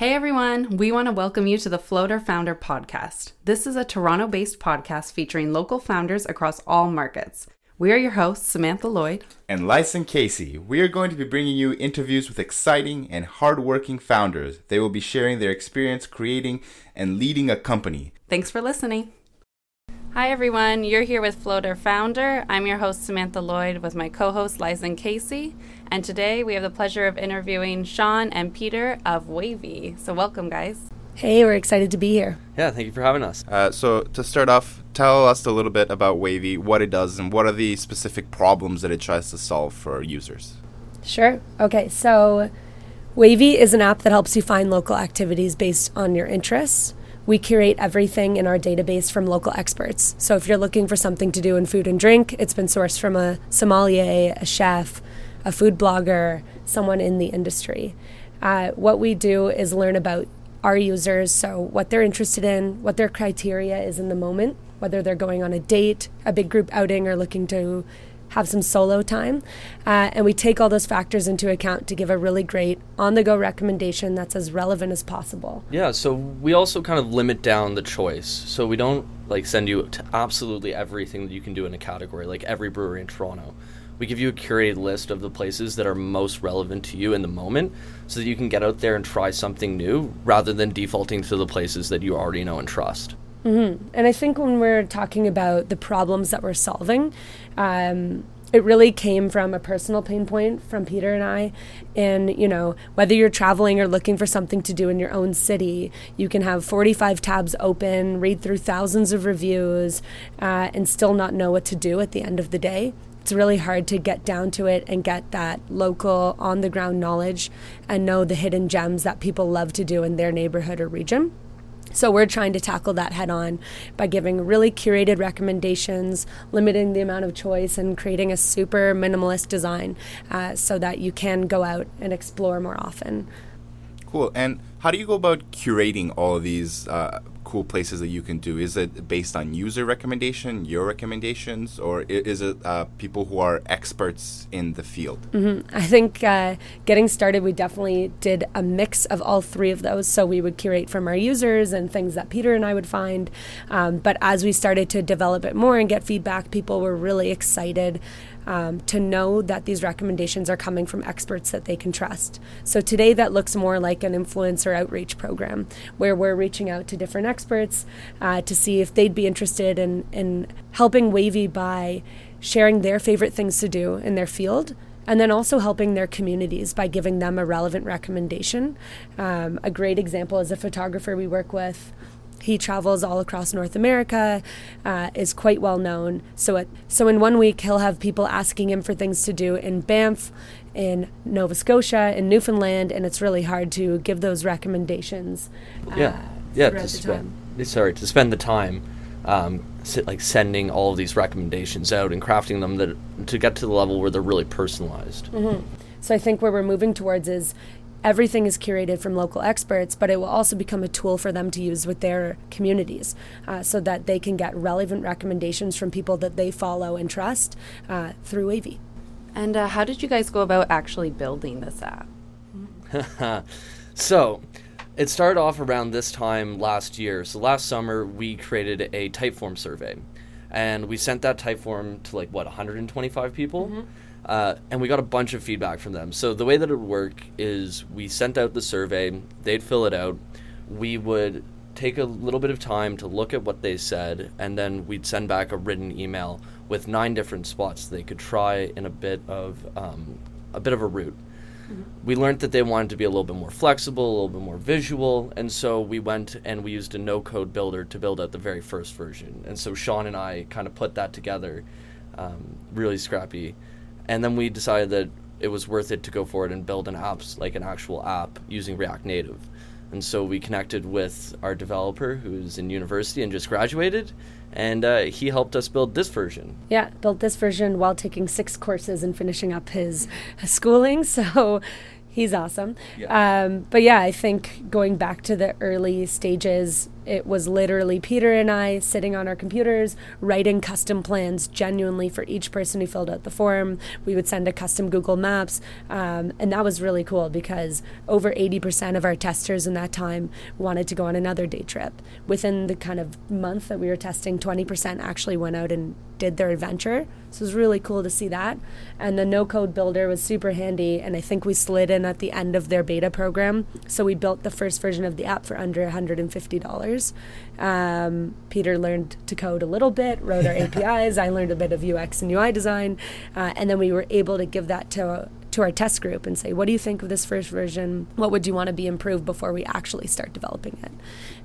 Hey everyone, we want to welcome you to the Floater Founder Podcast. This is a Toronto based podcast featuring local founders across all markets. We are your hosts, Samantha Lloyd and Lyson Casey. We are going to be bringing you interviews with exciting and hardworking founders. They will be sharing their experience creating and leading a company. Thanks for listening. Hi everyone, you're here with Floater Founder. I'm your host, Samantha Lloyd, with my co host, Lyson Casey. And today we have the pleasure of interviewing Sean and Peter of Wavy. So, welcome, guys. Hey, we're excited to be here. Yeah, thank you for having us. Uh, so, to start off, tell us a little bit about Wavy, what it does, and what are the specific problems that it tries to solve for users. Sure. Okay, so Wavy is an app that helps you find local activities based on your interests. We curate everything in our database from local experts. So if you're looking for something to do in food and drink, it's been sourced from a sommelier, a chef, a food blogger, someone in the industry. Uh, what we do is learn about our users, so what they're interested in, what their criteria is in the moment, whether they're going on a date, a big group outing, or looking to have some solo time. Uh, and we take all those factors into account to give a really great on the go recommendation that's as relevant as possible. Yeah, so we also kind of limit down the choice. So we don't like send you to absolutely everything that you can do in a category, like every brewery in Toronto we give you a curated list of the places that are most relevant to you in the moment so that you can get out there and try something new rather than defaulting to the places that you already know and trust. Mm-hmm. And I think when we're talking about the problems that we're solving, um, it really came from a personal pain point from Peter and I. And, you know, whether you're traveling or looking for something to do in your own city, you can have 45 tabs open, read through thousands of reviews, uh, and still not know what to do at the end of the day it's really hard to get down to it and get that local on the ground knowledge and know the hidden gems that people love to do in their neighborhood or region. So we're trying to tackle that head on by giving really curated recommendations, limiting the amount of choice, and creating a super minimalist design uh, so that you can go out and explore more often. Cool. And how do you go about curating all of these uh, cool places that you can do? Is it based on user recommendation, your recommendations, or is it uh, people who are experts in the field? Mm-hmm. I think uh, getting started, we definitely did a mix of all three of those. So we would curate from our users and things that Peter and I would find. Um, but as we started to develop it more and get feedback, people were really excited um, to know that these recommendations are coming from experts that they can trust. So today, that looks more like an influencer outreach program where we're reaching out to different experts uh, to see if they'd be interested in, in helping Wavy by sharing their favorite things to do in their field and then also helping their communities by giving them a relevant recommendation. Um, a great example is a photographer we work with he travels all across North America, uh, is quite well known. So, it, so in one week, he'll have people asking him for things to do in Banff, in Nova Scotia, in Newfoundland, and it's really hard to give those recommendations. Uh, yeah, yeah. To spend, sorry, to spend the time, um, like sending all of these recommendations out and crafting them that to get to the level where they're really personalized. Mm-hmm. So I think where we're moving towards is everything is curated from local experts, but it will also become a tool for them to use with their communities uh, so that they can get relevant recommendations from people that they follow and trust uh, through Wavy. And uh, how did you guys go about actually building this app? so, it started off around this time last year. So, last summer, we created a Typeform survey. And we sent that Typeform to like, what, 125 people? Mm-hmm. Uh, and we got a bunch of feedback from them. So the way that it would work is we sent out the survey, they'd fill it out, we would take a little bit of time to look at what they said, and then we'd send back a written email with nine different spots they could try in a bit of um, a bit of a route. Mm-hmm. We learned that they wanted to be a little bit more flexible, a little bit more visual, and so we went and we used a no-code builder to build out the very first version. And so Sean and I kind of put that together, um, really scrappy and then we decided that it was worth it to go forward and build an app like an actual app using React Native. And so we connected with our developer who's in university and just graduated, and uh, he helped us build this version. Yeah, built this version while taking six courses and finishing up his schooling. So he's awesome. Yeah. Um, but yeah, I think going back to the early stages, it was literally Peter and I sitting on our computers writing custom plans genuinely for each person who filled out the form. We would send a custom Google Maps, um, and that was really cool because over 80% of our testers in that time wanted to go on another day trip. Within the kind of month that we were testing, 20% actually went out and did their adventure. So it was really cool to see that. And the no code builder was super handy. And I think we slid in at the end of their beta program. So we built the first version of the app for under $150. Um, Peter learned to code a little bit, wrote our APIs. I learned a bit of UX and UI design. Uh, and then we were able to give that to to our test group and say, what do you think of this first version? What would you want to be improved before we actually start developing it?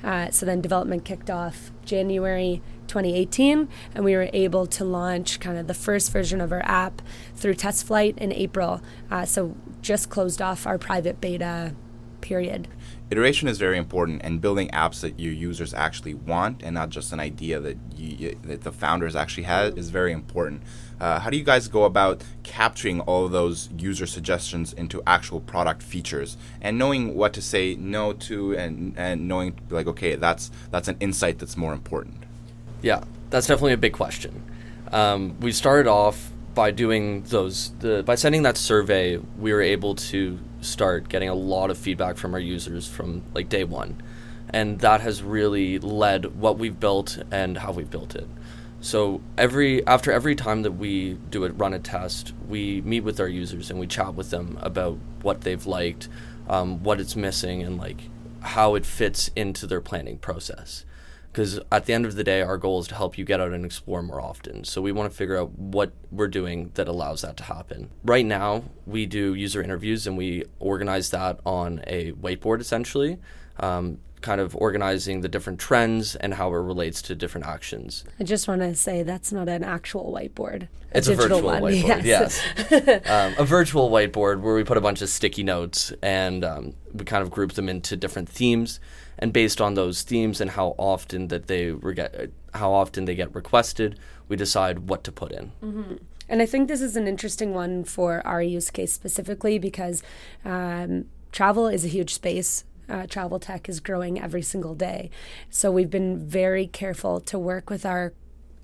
Uh, so then development kicked off January 2018, and we were able to launch kind of the first version of our app through test flight in April. Uh, so just closed off our private beta period. Iteration is very important, and building apps that your users actually want, and not just an idea that you, that the founders actually had, is very important. Uh, how do you guys go about capturing all those user suggestions into actual product features and knowing what to say no to, and and knowing like okay, that's that's an insight that's more important. Yeah, that's definitely a big question. Um, we started off by doing those the by sending that survey we were able to start getting a lot of feedback from our users from like day one. And that has really led what we've built and how we've built it. So every after every time that we do it run a test we meet with our users and we chat with them about what they've liked um, what it's missing and like how it fits into their planning process because at the end of the day, our goal is to help you get out and explore more often. So we want to figure out what we're doing that allows that to happen. Right now, we do user interviews and we organize that on a whiteboard essentially. Um, kind of organizing the different trends and how it relates to different actions. I just want to say that's not an actual whiteboard. It's a, a virtual one. whiteboard, yes. yes. um, a virtual whiteboard where we put a bunch of sticky notes and um, we kind of group them into different themes and based on those themes and how often that they get how often they get requested, we decide what to put in. Mm-hmm. And I think this is an interesting one for our use case specifically because um, travel is a huge space. Uh, travel tech is growing every single day. So we've been very careful to work with our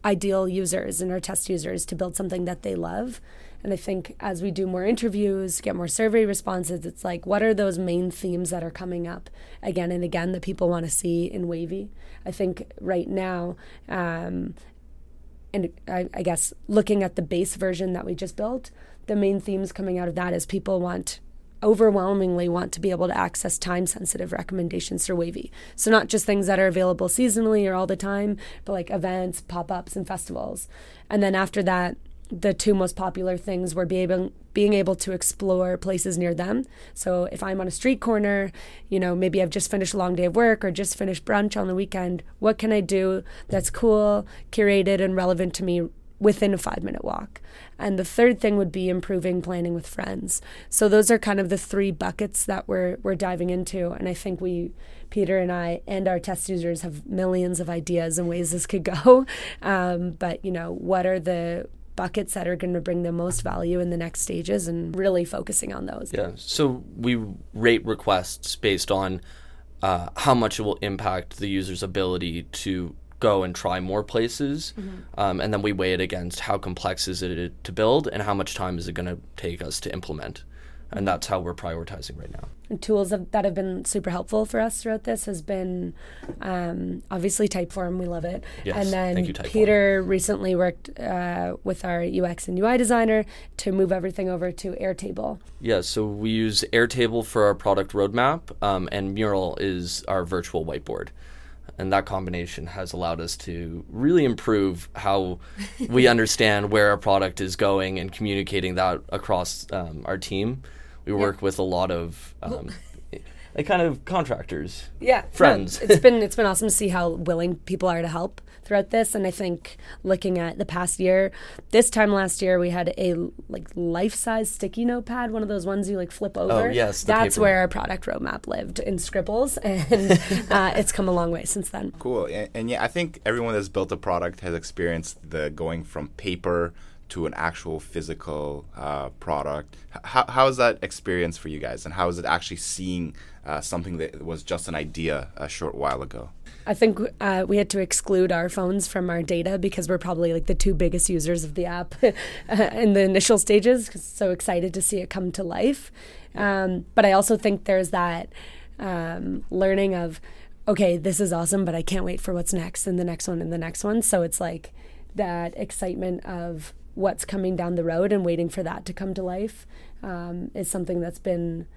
ideal users and our test users to build something that they love and I think as we do more interviews, get more survey responses, it's like, what are those main themes that are coming up again and again that people want to see in Wavy? I think right now, um, and I, I guess looking at the base version that we just built, the main themes coming out of that is people want overwhelmingly want to be able to access time sensitive recommendations through Wavy. So, not just things that are available seasonally or all the time, but like events, pop ups, and festivals. And then after that, the two most popular things were being able, being able to explore places near them. So if I'm on a street corner, you know, maybe I've just finished a long day of work or just finished brunch on the weekend, what can I do that's cool, curated, and relevant to me within a five minute walk? And the third thing would be improving planning with friends. So those are kind of the three buckets that we're, we're diving into. And I think we, Peter and I and our test users have millions of ideas and ways this could go. Um, but, you know, what are the buckets that are going to bring the most value in the next stages and really focusing on those. Yeah. So we rate requests based on uh, how much it will impact the user's ability to go and try more places. Mm-hmm. Um, and then we weigh it against how complex is it to build and how much time is it going to take us to implement and that's how we're prioritizing right now. And tools that have been super helpful for us throughout this has been um, obviously Typeform, we love it. Yes, and then you, Peter recently worked uh, with our UX and UI designer to move everything over to Airtable. Yeah, so we use Airtable for our product roadmap, um, and Mural is our virtual whiteboard and that combination has allowed us to really improve how we understand where our product is going and communicating that across um, our team we work yeah. with a lot of um, like kind of contractors. Yeah, friends. No, it's been it's been awesome to see how willing people are to help throughout this. And I think looking at the past year, this time last year we had a like life size sticky notepad, one of those ones you like flip oh, over. Oh yes, that's paper. where our product roadmap lived in scribbles, and uh, it's come a long way since then. Cool, and, and yeah, I think everyone that's built a product has experienced the going from paper to an actual physical uh, product. How is that experience for you guys, and how is it actually seeing uh, something that was just an idea a short while ago? I think uh, we had to exclude our phones from our data because we're probably like the two biggest users of the app in the initial stages. Cause so excited to see it come to life. Um, but I also think there's that um, learning of, okay, this is awesome, but I can't wait for what's next and the next one and the next one. So it's like that excitement of what's coming down the road and waiting for that to come to life um, is something that's been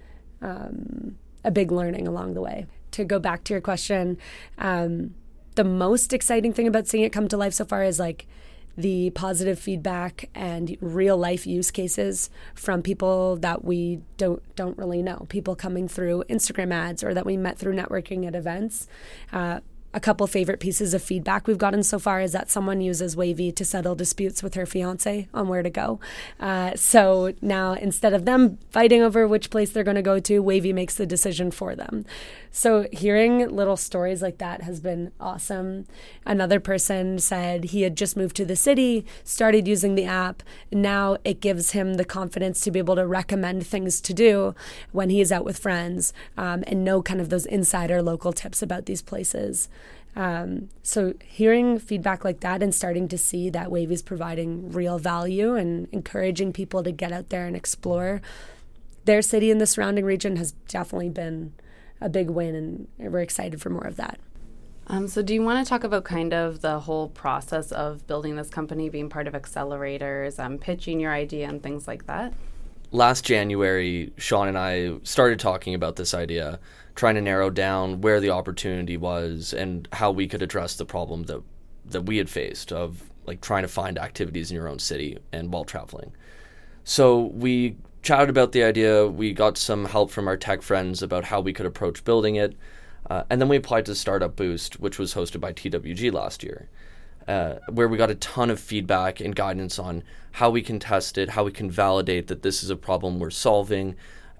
um, a big learning along the way. To go back to your question, um, the most exciting thing about seeing it come to life so far is like the positive feedback and real life use cases from people that we don't don't really know people coming through instagram ads or that we met through networking at events uh, a couple favorite pieces of feedback we've gotten so far is that someone uses Wavy to settle disputes with her fiance on where to go. Uh, so now instead of them fighting over which place they're going to go to, Wavy makes the decision for them. So hearing little stories like that has been awesome. Another person said he had just moved to the city, started using the app. Now it gives him the confidence to be able to recommend things to do when he is out with friends um, and know kind of those insider local tips about these places. Um, so hearing feedback like that and starting to see that Wave is providing real value and encouraging people to get out there and explore their city and the surrounding region has definitely been a big win, and we're excited for more of that. Um, so, do you want to talk about kind of the whole process of building this company, being part of accelerators, um, pitching your idea, and things like that? Last January, Sean and I started talking about this idea trying to narrow down where the opportunity was and how we could address the problem that that we had faced of like trying to find activities in your own city and while traveling. So we chatted about the idea. We got some help from our tech friends about how we could approach building it. Uh, and then we applied to Startup Boost, which was hosted by TWG last year, uh, where we got a ton of feedback and guidance on how we can test it, how we can validate that this is a problem we're solving,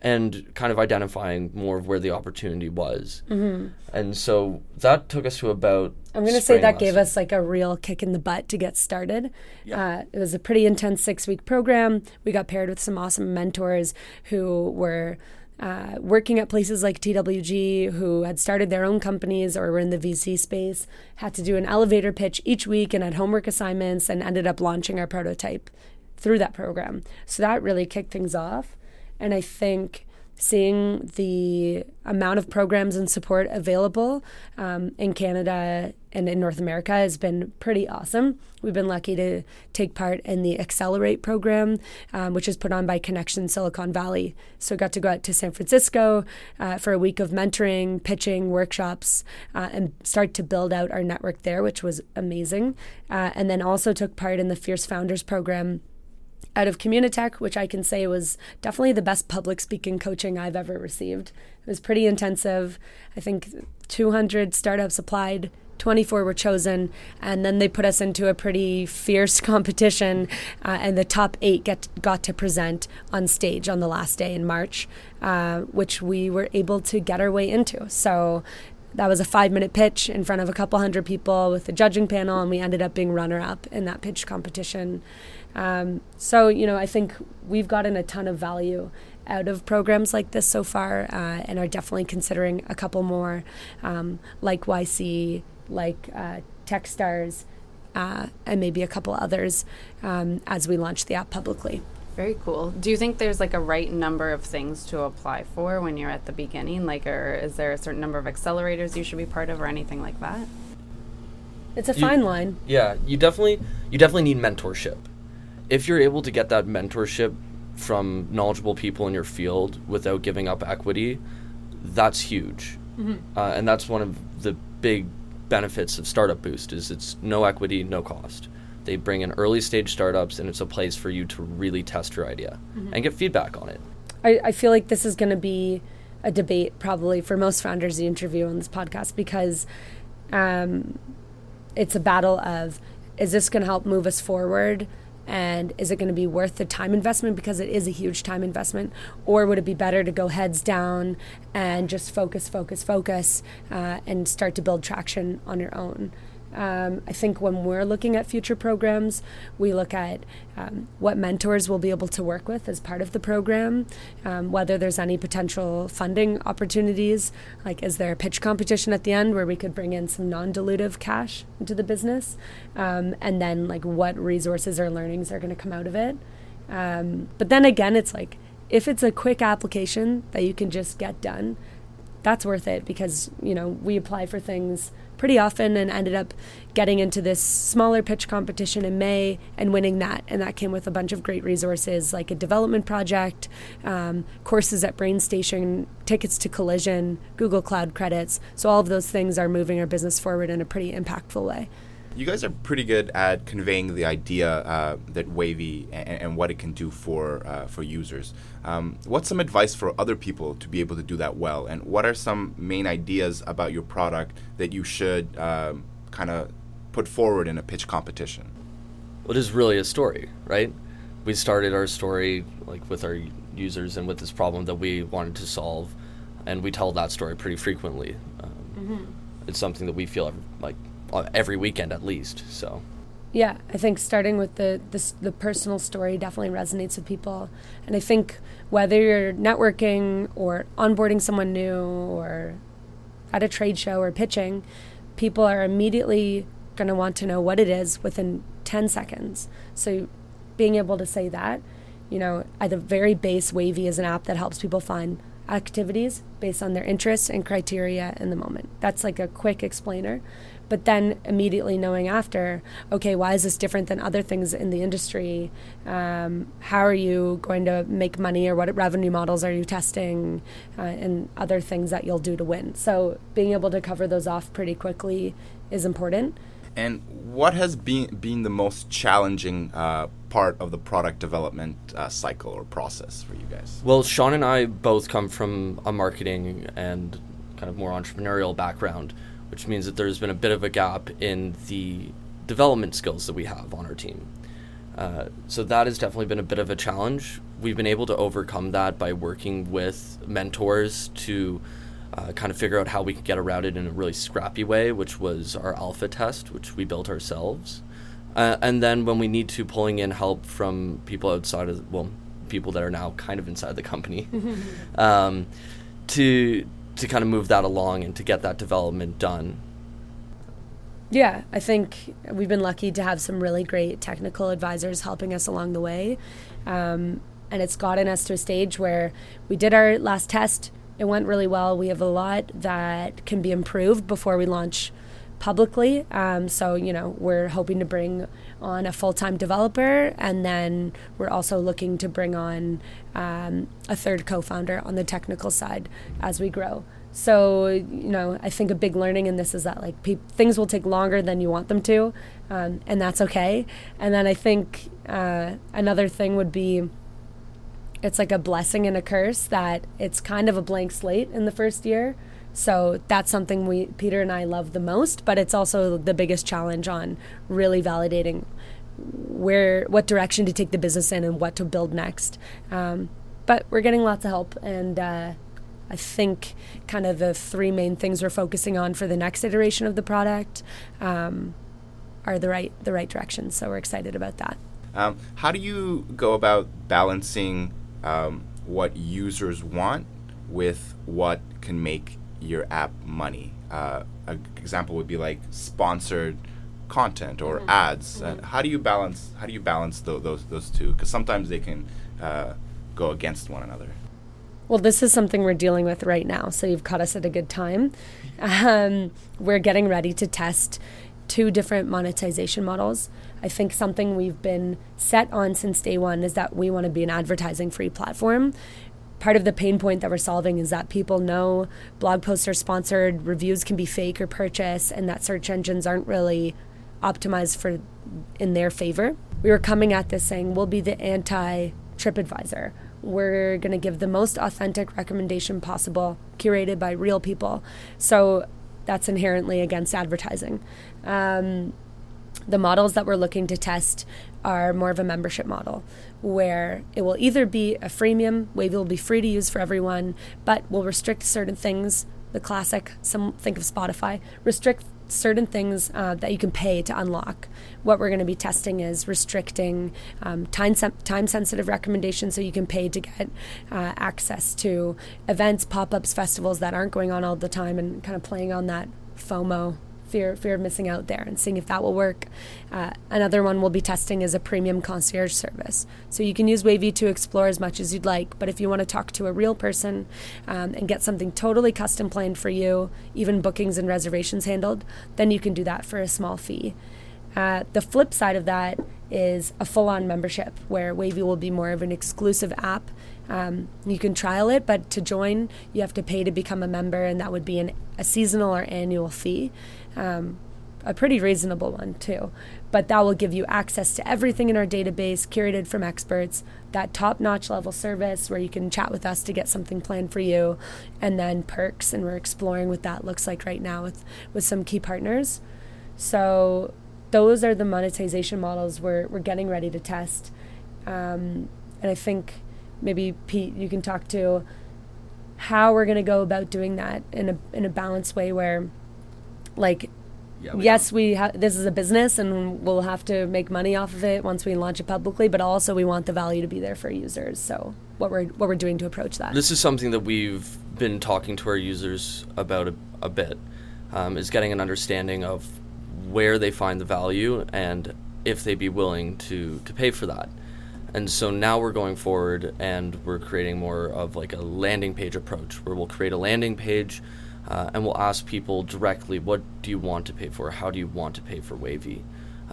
and kind of identifying more of where the opportunity was. Mm-hmm. And so that took us to about. I'm going to say that gave us like a real kick in the butt to get started. Yeah. Uh, it was a pretty intense six week program. We got paired with some awesome mentors who were. Uh, working at places like TWG, who had started their own companies or were in the VC space, had to do an elevator pitch each week and had homework assignments and ended up launching our prototype through that program. So that really kicked things off. And I think seeing the amount of programs and support available um, in Canada and in North America has been pretty awesome. We've been lucky to take part in the Accelerate program, um, which is put on by Connection Silicon Valley. So, got to go out to San Francisco uh, for a week of mentoring, pitching, workshops, uh, and start to build out our network there, which was amazing. Uh, and then also took part in the Fierce Founders program out of Communitech, which I can say was definitely the best public speaking coaching I've ever received. It was pretty intensive. I think 200 startups applied, 24 were chosen, and then they put us into a pretty fierce competition, uh, and the top eight get got to present on stage on the last day in March, uh, which we were able to get our way into. So that was a five minute pitch in front of a couple hundred people with a judging panel, and we ended up being runner up in that pitch competition. Um, so, you know, I think we've gotten a ton of value out of programs like this so far uh, and are definitely considering a couple more um, like YC, like uh, Techstars, uh, and maybe a couple others um, as we launch the app publicly. Very cool. Do you think there's like a right number of things to apply for when you're at the beginning? Like, or is there a certain number of accelerators you should be part of or anything like that? It's a You- fine line. Yeah, you definitely you definitely need mentorship. If you're able to get that mentorship from knowledgeable people in your field without giving up equity, that's huge. Uh, and that's one of the big benefits of Startup Boost is it's no equity, no cost. They bring in early stage startups and it's a place for you to really test your idea and get feedback on it. I, I feel like this is going to be a debate probably for most founders you interview on this podcast because um, it's a battle of is this going to help move us forward and is it going to be worth the time investment? Because it is a huge time investment. Or would it be better to go heads down and just focus focus focus uh, and start to build traction on your own Um, I think when we're looking at future programs, we look at um, what mentors we'll be able to work with as part of the program, um, whether there's any potential funding opportunities. Like, is there a pitch competition at the end where we could bring in some non dilutive cash into the business? Um, and then, like, what resources or learnings are going to come out of it? Um, but then again, it's like, if it's a quick application that you can just get done, that's worth it because you know we apply for things pretty often and ended up getting into this smaller pitch competition in May and winning that. And that came with a bunch of great resources like a development project, um, courses at BrainStation, tickets to Collision, Google Cloud credits. So all of those things are moving our business forward in a pretty impactful way. You guys are pretty good at conveying the idea uh, that Wavy and, and, what it can do for uh, for users. Um, what's some advice for other people to be able to do that well? And what are some main ideas about your product that you should um, kind of put forward in a pitch competition? Well, it is really a story, right? We started our story like with our users and with this problem that we wanted to solve, and we tell that story pretty frequently. Um, mm-hmm. It's something that we feel like every weekend at least. So. Yeah, I think starting with the, the the personal story definitely resonates with people, and I think whether you're networking or onboarding someone new or at a trade show or pitching, people are immediately going to want to know what it is within 10 seconds. So being able to say that, you know, at the very base, Wavy is an app that helps people find activities based on their interests and criteria in the moment. That's like a quick explainer but then immediately knowing after, okay, why is this different than other things in the industry? Um, how are you going to make money, or what revenue models are you testing, uh, and other things that you'll do to win? So being able to cover those off pretty quickly is important. And what has been been the most challenging uh, part of the product development uh, cycle or process for you guys? Well, Sean and I both come from a marketing and kind of more entrepreneurial background which means that there's been a bit of a gap in the development skills that we have on our team. Uh, so that has definitely been a bit of a challenge. We've been able to overcome that by working with mentors to uh, kind of figure out how we could get around it in a really scrappy way, which was our alpha test, which we built ourselves. Uh, and then when we need to, pulling in help from people outside of, well, people that are now kind of inside the company, um, to to kind of move that along and to get that development done. Yeah, I think we've been lucky to have some really great technical advisors helping us along the way. Um, and it's gotten us to a stage where we did our last test. It went really well. We have a lot that can be improved before we launch publicly. Um, so, you know, we're hoping to bring on a full time developer, and then we're also looking to bring on um, a third co founder on the technical side as we grow. So, you know, I think a big learning in this is that like pe- things will take longer than you want them to, um, and that's okay. And then I think uh, another thing would be it's like a blessing and a curse that it's kind of a blank slate in the first year. So that's something we Peter and I love the most, but it's also the biggest challenge on really validating where what direction to take the business in and what to build next. Um, but we're getting lots of help, and uh, I think kind of the three main things we're focusing on for the next iteration of the product um, are the right the right direction. So we're excited about that. Um, how do you go about balancing um, what users want with what can make your app money. Uh, an example would be like sponsored content or mm-hmm. ads. Uh, mm-hmm. Uh, how do you balance? How do you balance th- those those two? Because sometimes they can uh, go against one another. Well, this is something we're dealing with right now, so you've caught us at a good time. Um, we're getting ready to test two different monetization models. I think something we've been set on since day one is that we want to be an advertising free platform part of the pain point that we're solving is that people know blog posts are sponsored, reviews can be fake or purchase, and that search engines aren't really optimized for in their favor. We were coming at this saying we'll be the anti TripAdvisor. We're going to give the most authentic recommendation possible, curated by real people. So that's inherently against advertising. Um, the models that we're looking to test are more of a membership model where it will either be a freemium, Wavy will be free to use for everyone, but will restrict certain things the classic. Some think of Spotify. Restrict certain things uh, that you can pay to unlock. What we're going to be testing is restricting um, time time sensitive recommendations, so you can pay to get uh, access to events, pop ups, festivals that aren't going on all the time, and kind of playing on that FOMO fear fear of missing out there and seeing if that will work. Uh, another one we'll be testing is a premium concierge service. So you can use Wavy to explore as much as you'd like, but if you want to talk to a real person um, and get something totally custom planned for you, even bookings and reservations handled, then you can do that for a small fee. Uh, the flip side of that is a full on membership where Wavy will be more of an exclusive app. Um, you can trial it, but to join, you have to pay to become a member, and that would be an, a seasonal or annual fee um, a pretty reasonable one too. But that will give you access to everything in our database, curated from experts, that top notch level service where you can chat with us to get something planned for you, and then perks. And we're exploring what that looks like right now with, with some key partners. So those are the monetization models we're, we're getting ready to test. Um, and I think maybe Pete, you can talk to how we're going to go about doing that in a, in a balanced way where like yeah, we yes, we ha- this is a business and we'll have to make money off of it once we launch it publicly, but also we want the value to be there for users. So what we're what we're doing to approach that. This is something that we've been talking to our users about a, a bit. Um, is getting an understanding of where they find the value and if they'd be willing to to pay for that. And so now we're going forward and we're creating more of like a landing page approach where we'll create a landing page uh, and we'll ask people directly, what do you want to pay for? How do you want to pay for Wavy?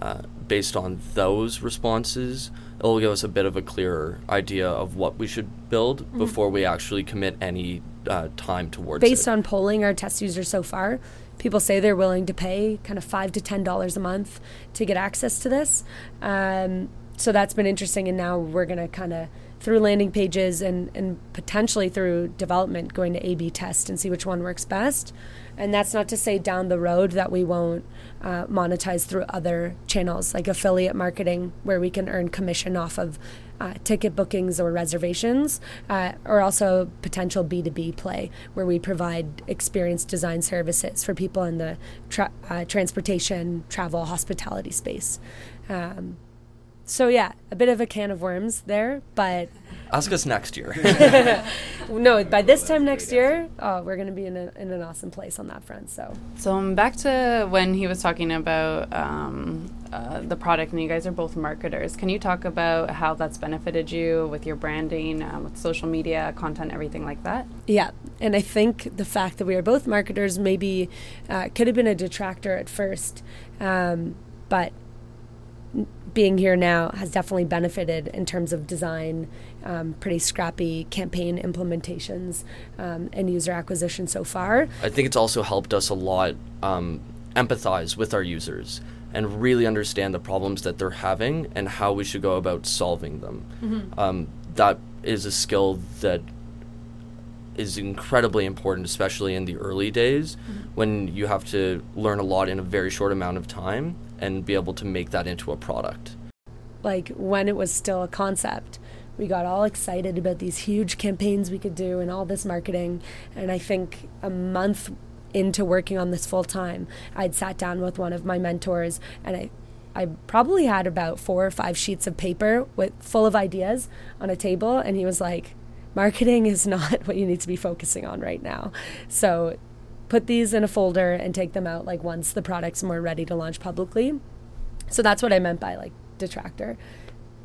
Uh, based on those responses, it'll give us a bit of a clearer idea of what we should build mm-hmm. before we actually commit any uh, time towards Based it. Based on polling our test users so far, people say they're willing to pay kind of five to ten dollars a month to get access to this. Um, so that's been interesting, and now we're going to kind of through landing pages and, and potentially through development going to A B test and see which one works best. And that's not to say down the road that we won't uh, monetize through other channels like affiliate marketing, where we can earn commission off of uh, ticket bookings or reservations, uh, or also potential B2B play, where we provide experience design services for people in the tra- uh, transportation, travel, hospitality space. Um, so yeah, a bit of a can of worms there, but ask us next year. no, by this time next year, oh, we're going to be in, a, in an awesome place on that front. So, so um, back to when he was talking about um, uh, the product, and you guys are both marketers. Can you talk about how that's benefited you with your branding, um, with social media, content, everything like that? Yeah, and I think the fact that we are both marketers maybe uh, could have been a detractor at first, um, but being here now has definitely benefited in terms of design, um, pretty scrappy campaign implementations, um, and user acquisition so far. I think it's also helped us a lot um, empathize with our users and really understand the problems that they're having and how we should go about solving them. Mm-hmm. Um, that is a skill that is incredibly important, especially in the early days mm-hmm. when you have to learn a lot in a very short amount of time and be able to make that into a product. Like when it was still a concept, we got all excited about these huge campaigns we could do and all this marketing. And I think a month into working on this full time, I'd sat down with one of my mentors and I I probably had about four or five sheets of paper with full of ideas on a table and he was like marketing is not what you need to be focusing on right now. So put these in a folder and take them out like once the product's more ready to launch publicly. So that's what I meant by like detractor.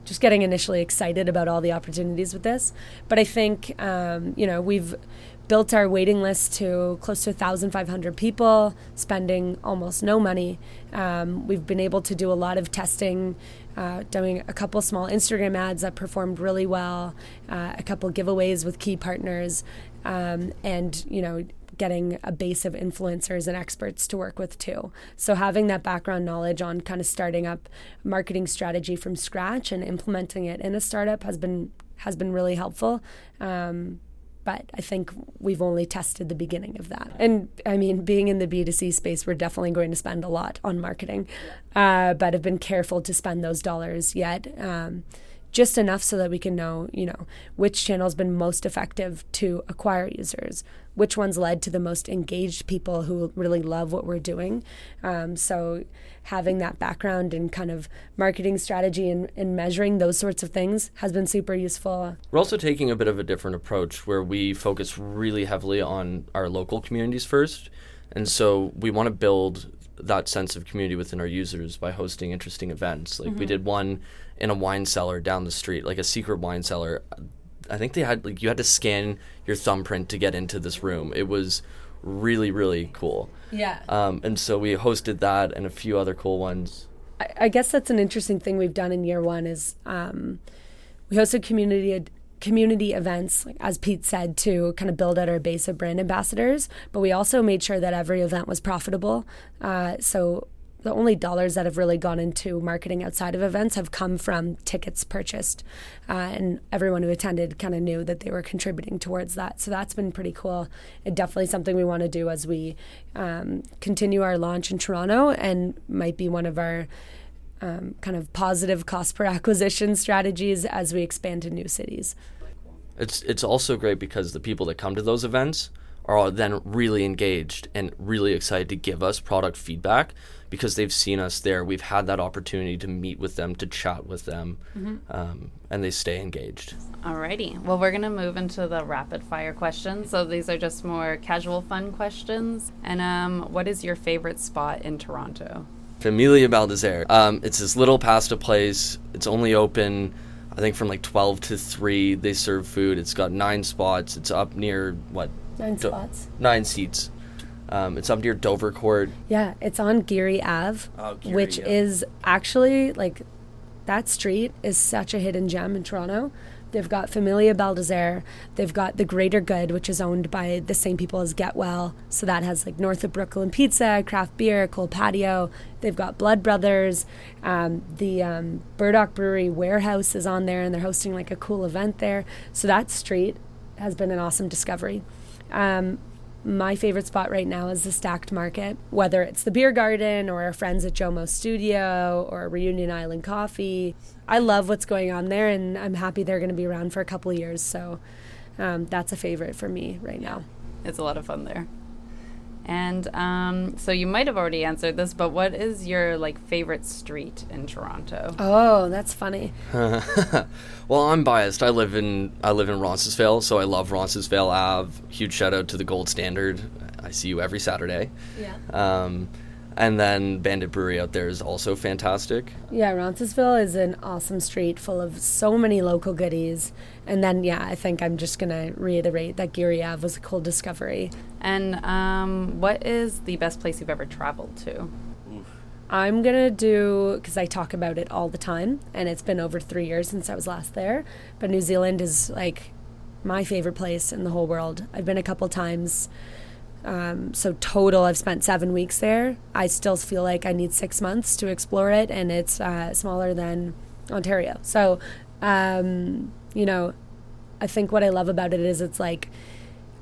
Just getting initially excited about all the opportunities with this. But I think, um, you know, we've built our waiting list to close to 1,500 people, spending almost no money. Um, we've been able to do a lot of testing, uh, doing a couple small Instagram ads that performed really well, uh, a couple giveaways with key partners, um, and you know getting a base of influencers and experts to work with too. So having that background knowledge on kind of starting up marketing strategy from scratch and implementing it in a startup has been has been really helpful. Um, but I think we've only tested the beginning of that. And I mean, being in the B2C space, we're definitely going to spend a lot on marketing, uh, but have been careful to spend those dollars yet. Um, just enough so that we can know, you know, which channel has been most effective to acquire users, which ones led to the most engaged people who really love what we're doing. Um, so having that background in kind of marketing strategy and, and measuring those sorts of things has been super useful. We're also taking a bit of a different approach where we focus really heavily on our local communities first. And so we want to build that sense of community within our users by hosting interesting events. Like we did one in a wine cellar down the street, like a secret wine cellar. I think they had like you had to scan your thumbprint to get into this room. It was really really cool. Yeah. Um, and so we hosted that and a few other cool ones. I, I guess that's an interesting thing we've done in year one is um, we hosted community community events, like as Pete said, to kind of build out our base of brand ambassadors. But we also made sure that every event was profitable. Uh, so the only dollars that have really gone into marketing outside of events have come from tickets purchased. Uh, and everyone who attended kind of knew that they were contributing towards that. So that's been pretty cool. It definitely something we want to do as we um, continue our launch in Toronto and might be one of our um, kind of positive cost per acquisition strategies as we expand to new cities. It's it's also great because the people that come to those events are then really engaged and really excited to give us product feedback because they've seen us there. We've had that opportunity to meet with them, to chat with them, um, and they stay engaged. Alrighty. Well, we're going to move into the rapid fire questions. So these are just more casual, fun questions. And um, what is your favorite spot in Toronto? Famiglia Baldassarre. Um, it's this little pasta place. It's only open, I think, from like 12 to 3. They serve food. It's got nine spots. It's up near, what? Nine Do- spots. Nine seats. Um, it's up near Dovercourt. Yeah, it's on Geary Ave, Oh, Geary, which yeah. is actually like that street is such a hidden gem in Toronto. They've got Famiglia Baldassarre. They've got the Greater Good, which is owned by the same people as Get Well. So that has like North of Brooklyn Pizza, craft beer, cold patio. They've got Blood Brothers. Um, the um, Burdock Brewery warehouse is on there, and they're hosting like a cool event there. So that street has been an awesome discovery. Um, my favorite spot right now is the Stackt Market, whether it's the beer garden or our friends at Jomo Studio or Reunion Island Coffee. I love what's going on there, and I'm happy they're going to be around for a couple years. So um, that's a favorite for me right now. It's a lot of fun there. And um, so you might have already answered this, but what is your like favorite street in Toronto? Oh, that's funny. well, I'm biased. I live in I live in Roncesvalles, so I love Roncesvalles Ave. Huge shout out to the Gold Standard. I see you every Saturday. Yeah. Um, and then Bandit Brewery out there is also fantastic. Yeah, Roncesvalles is an awesome street full of so many local goodies. And then, yeah, I think I'm just going to reiterate that Geary Ave was a cool discovery. And um, what is the best place you've ever traveled to? I'm gonna do because I talk about it all the time, and it's been over three years since I was last there. But New Zealand is like my favorite place in the whole world. I've been a couple times. Um, so total, I've spent seven weeks there. I still feel like I need six months to explore it, and it's uh, smaller than Ontario. So, um, you know, I think what I love about it is it's like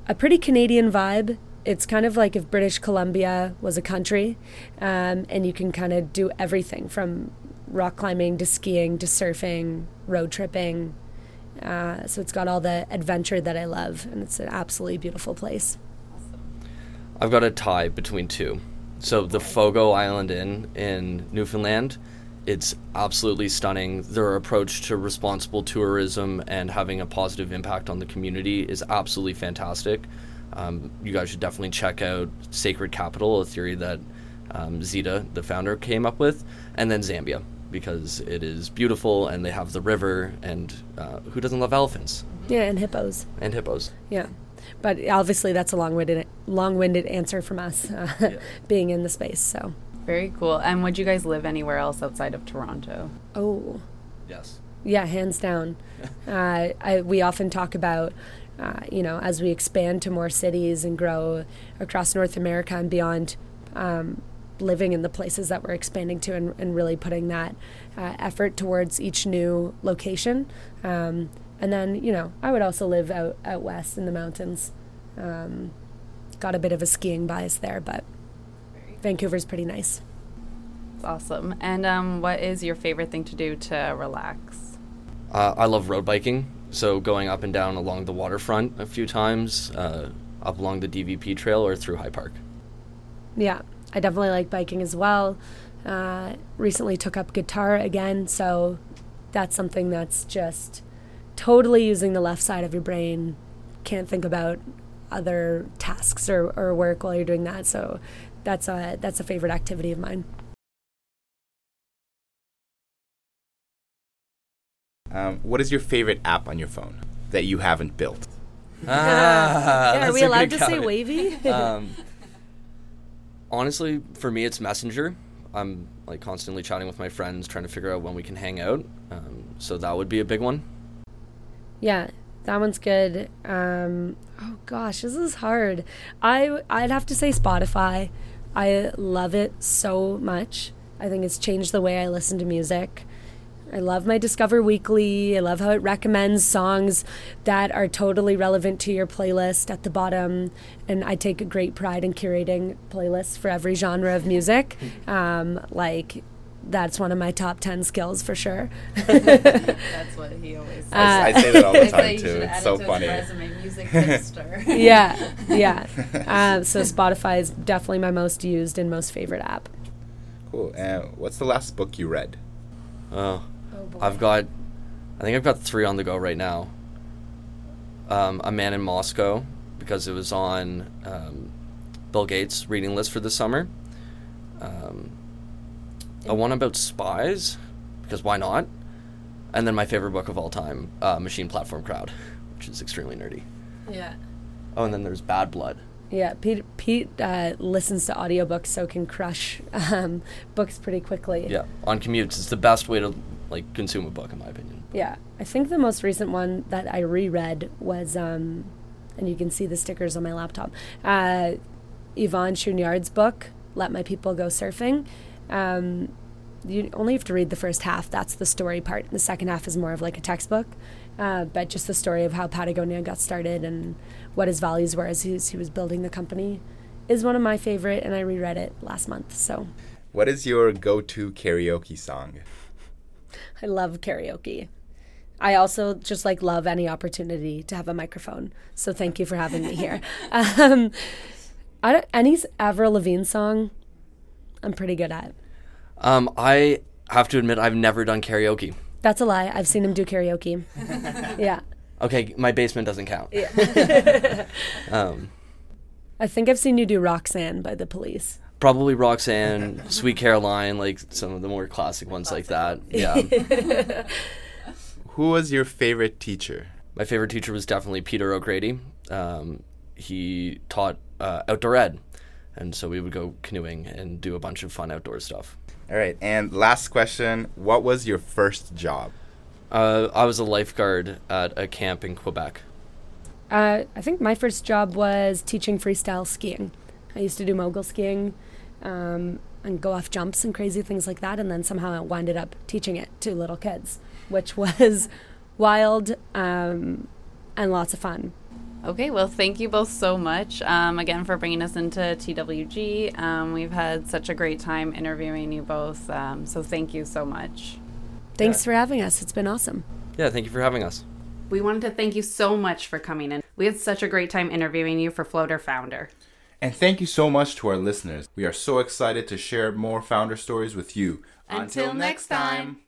a pretty Canadian vibe. It's kind of like if British Columbia was a country, um, and you can kind of do everything from rock climbing to skiing to surfing, road tripping. Uh, so it's got all the adventure that I love, and it's an absolutely beautiful place. I've got a tie between two. So the Fogo Island Inn in Newfoundland, it's absolutely stunning. Their approach to responsible tourism and having a positive impact on the community is absolutely fantastic. Um, you guys should definitely check out Sacred Capital, a theory that um, Zita, the founder, came up with, and then Zambia because it is beautiful and they have the river and uh, who doesn't love elephants Yeah, and hippos. and hippos? Yeah, but obviously that's a long-winded, long-winded answer from us, uh, being in the space. So, Very cool. And would you guys live anywhere else outside of Toronto? oh, Yes. Yeah, hands down. uh, I, we often talk about, uh, you know, as we expand to more cities and grow across North America and beyond, um, living in the places that we're expanding to and, and really putting that uh, effort towards each new location. Um, and then, you know, I would also live out, out west in the mountains. Um, got a bit of a skiing bias there, but Vancouver's pretty nice. It's awesome. And um, what is your favorite thing to do to relax? Uh, I love road biking, so going up and down along the waterfront a few times. Uh, up along the DVP trail or through High Park. Yeah, I definitely like biking as well. Uh, recently took up guitar again, so that's something that's just totally using the left side of your brain. Can't think about other tasks or, or work while you're doing that. So that's a that's a favorite activity of mine. Um, what is your favorite app on your phone that you haven't built? Ah, yeah, are we allowed to say count. wavy? um, honestly, for me, it's Messenger. I'm like constantly chatting with my friends, trying to figure out when we can hang out. Um, so that would be a big one. Yeah, that one's good. Um, oh gosh, this is hard. I I'd have to say Spotify. I love it so much. I think it's changed the way I listen to music. I love my Discover Weekly. I love how it recommends songs that are totally relevant to your playlist at the bottom. And I take great pride in curating playlists for every genre of music. Um, like, that's one of my top 10 skills for sure. That's what he always says. I, I Uh, say that all the time too. should It's add so it to funny. resume, music hipster. yeah, yeah. Um, so Spotify is definitely my most used and most favorite app. Cool. Uh, what's the last book you read? Oh, I've got, I think I've got three on the go right now. Um, a Man in Moscow, because it was on um, Bill Gates' reading list for the summer. Um, a one about spies, because why not? And then my favorite book of all time, uh, Machine Platform Crowd, which is extremely nerdy. yeah. Oh, and then there's Bad Blood. Yeah, Pete, Pete uh, listens to audiobooks so can crush um, books pretty quickly. Yeah, on commutes, it's the best way to like consume a book, in my opinion. Yeah, I think the most recent one that I reread was, um, and you can see the stickers on my laptop, uh, Yvon Chouinard's book, Let My People Go Surfing. Um, you only have to read the first half. That's the story part. The second half is more of like a textbook, uh, but just the story of how Patagonia got started and what his values were as he was, he was building the company is one of my favorite, and I reread it last month. So What is your go-to karaoke song? I love karaoke. I also just like love any opportunity to have a microphone. So thank you for having me here. Um, I don't, any Avril Lavigne song, I'm pretty good at. Um, I have to admit, I've never done karaoke. That's a lie. I've seen him do karaoke. yeah. Okay, my basement doesn't count. um, I think I've seen you do Roxanne by the police. probably Roxanne, Sweet Caroline, like some of the more classic ones like that. Yeah. Who was your favorite teacher? My favorite teacher was definitely Peter O'Grady. Um, he taught uh, outdoor ed, and so we would go canoeing and do a bunch of fun outdoor stuff. All right. And last question: What was your first job? Uh, I was a lifeguard at a camp in Quebec. Uh, I think my first job was teaching freestyle skiing. I used to do mogul skiing um, and go off jumps and crazy things like that. And then somehow I winded up teaching it to little kids, which was wild um, and lots of fun. Okay, well, thank you both so much um, again for bringing us into TWG. Um, we've had such a great time interviewing you both, um, so thank you so much. Thanks for having us. It's been awesome. Yeah, thank you for having us. We wanted to thank you so much for coming in. We had such a great time interviewing you for Floater Founder. And thank you so much to our listeners. We are so excited to share more founder stories with you. Until next time.